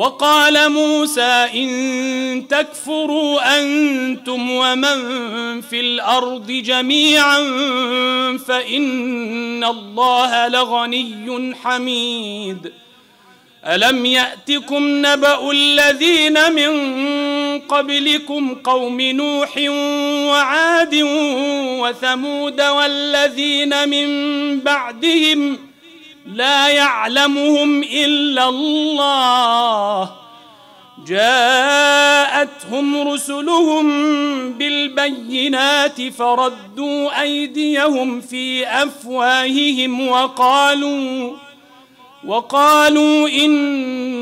وقال موسى إن تكفروا أنتم ومن في الأرض جميعا فإن الله لغني حميد. ألم يأتكم نبأ الذين من قبلكم قوم نوح وعاد وثمود والذين من بعدهم لا يعلمهم إلا الله. جاءتهم رسلهم بالبينات فردوا أيديهم في أفواههم وقالوا وقالوا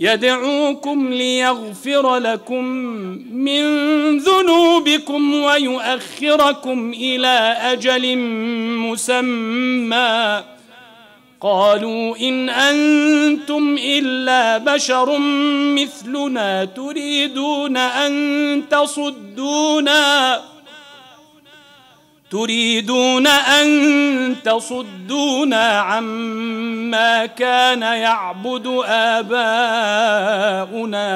يدعوكم ليغفر لكم من ذنوبكم ويؤخركم إلى أجل مسمى. قالوا إن أنتم إلا بشر مثلنا تريدون أن تصدونا. تريدون أن تصدونا عما كان يعبد آباؤنا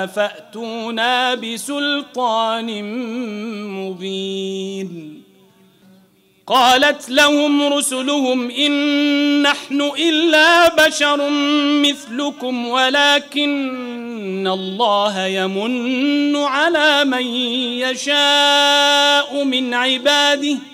فأتونا بسلطان مبين. قالت لهم رسلهم إن نحن إلا بشر مثلكم ولكن الله يمن على من يشاء من عباده.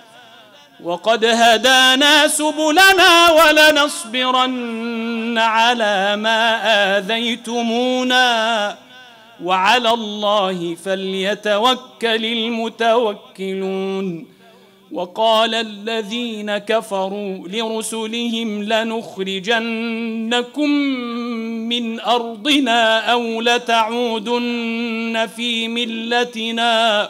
وقد هدانا سبلنا ولنصبرن على ما آذيتمونا. وعلى الله فليتوكل المتوكلون. وقال الذين كفروا لرسلهم لنخرجنكم من أرضنا أو لتعودن في ملتنا.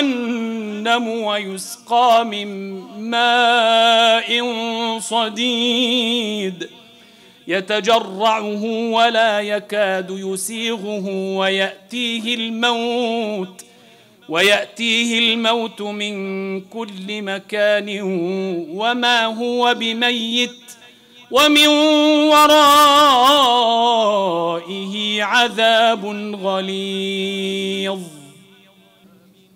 جهنم ويسقى من ماء صديد. يتجرعه ولا يكاد يسيغه ويأتيه الموت ويأتيه الموت من كل مكان. وما هو بميت ومن ورائه عذاب غليظ.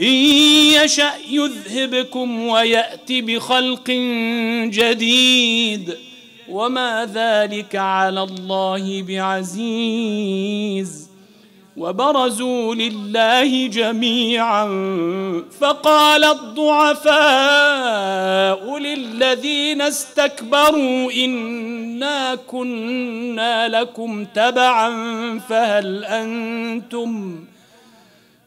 إن يشأ يذهبكم ويأتي بخلق جديد. وما ذلك على الله بعزيز. وبرزوا لله جميعا. فقال الضعفاء للذين استكبروا إنا كنا لكم تبعا فهل أنتم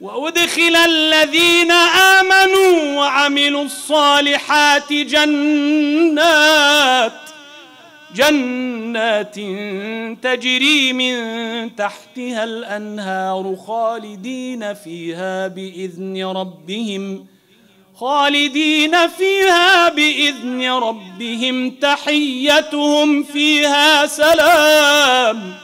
وأدخل الذين آمنوا وعملوا الصالحات جنات جنات تجري من تحتها الأنهار خالدين فيها بإذن ربهم خالدين فيها بإذن ربهم تحيتهم فيها سلام.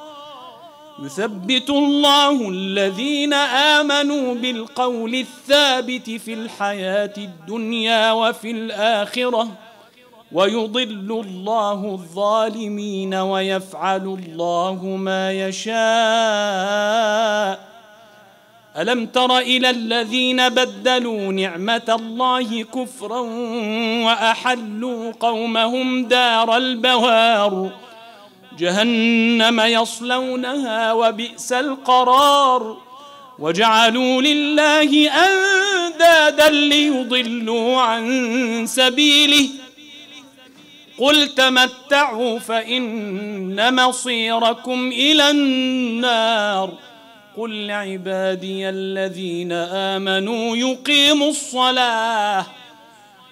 يثبت الله الذين آمنوا بالقول الثابت في الحياة الدنيا وفي الآخرة ويضل الله الظالمين ويفعل الله ما يشاء. ألم تر إلى الذين بدلوا نعمة الله كفرا وأحلوا قومهم دار البوار؟ جهنم يصلونها وبئس القرار وجعلوا لله أندادا ليضلوا عن سبيله قل تمتعوا فإن مصيركم إلى النار قل لعبادي الذين آمنوا يقيموا الصلاة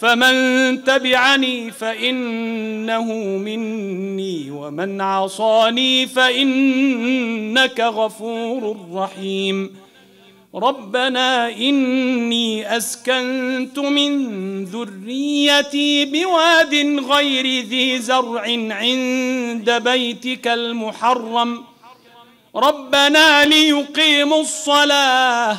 فمن تبعني فإنه مني ومن عصاني فإنك غفور رحيم. ربنا إني أسكنت من ذريتي بواد غير ذي زرع عند بيتك المحرم. ربنا ليقيموا الصلاة.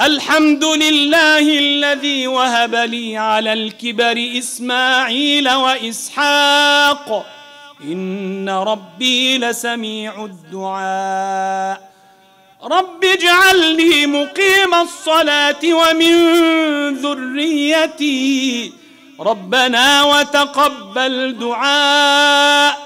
الحمد لله الذي وهب لي على الكبر إسماعيل وإسحاق. إن ربي لسميع الدعاء. رب اجعلني مقيم الصلاة ومن ذريتي. ربنا وتقبل دعاء.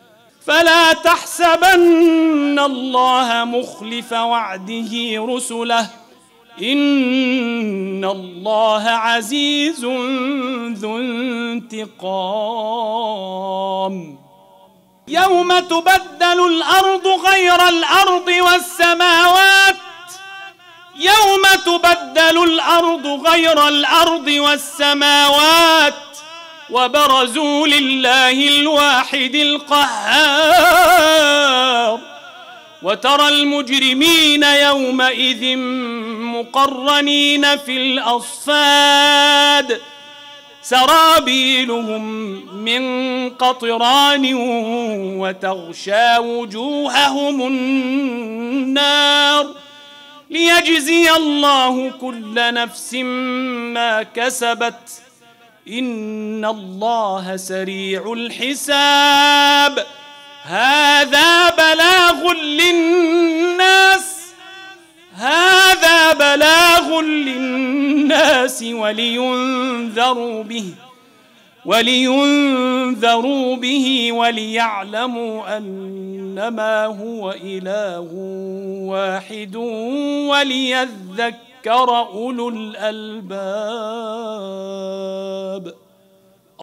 فلا تحسبن الله مخلف وعده رسله. إن الله عزيز ذو انتقام. يوم تبدل الأرض غير الأرض والسماوات. يوم تبدل الأرض غير الأرض والسماوات. وبرزوا لله الواحد القهار. وترى المجرمين يومئذ مقرنين في الأصفاد. سرابيلهم من قطران وتغشى وجوههم النار. ليجزي الله كل نفس ما كسبت ان الله سريع الحساب هذا بلاغ للناس هذا بلاغ للناس ولينذروا به ولينذروا به وليعلموا انما هو اله واحد وليذكر أولو الألباب.